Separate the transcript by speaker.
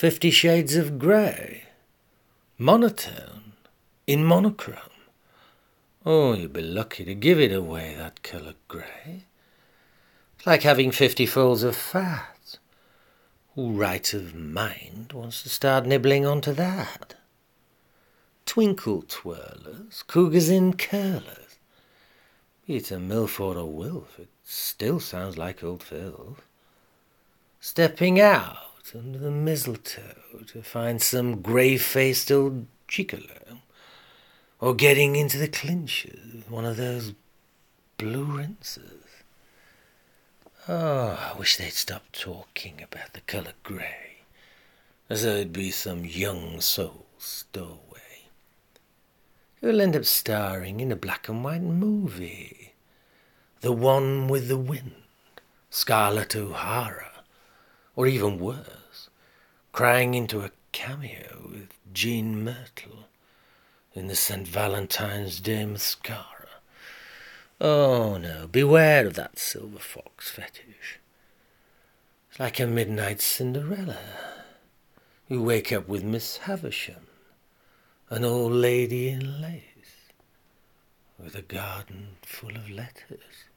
Speaker 1: Fifty Shades of Grey, monotone, in monochrome. Oh, you'd be lucky to give it away, that colour grey. It's like having fifty folds of fat. Who right of mind wants to start nibbling onto that? Twinkle twirlers, cougars in curlers. A Milford or Wilf, it still sounds like old Phil. Stepping out under the mistletoe to find some grey-faced old gigolo, or getting into the clinches with one of those blue rinces. Oh, ah, I wish they'd stop talking about the colour grey, as though it'd be some young soul's stowaway who'll end up starring in a black and white movie. The one with the wind, Scarlett O'Hara, or even worse, crying into a cameo with Jean Myrtle in the St. Valentine's Day mascara. Oh no, beware of that silver fox fetish. It's like a midnight Cinderella. You wake up with Miss Havisham, an old lady in lace, with a garden full of letters.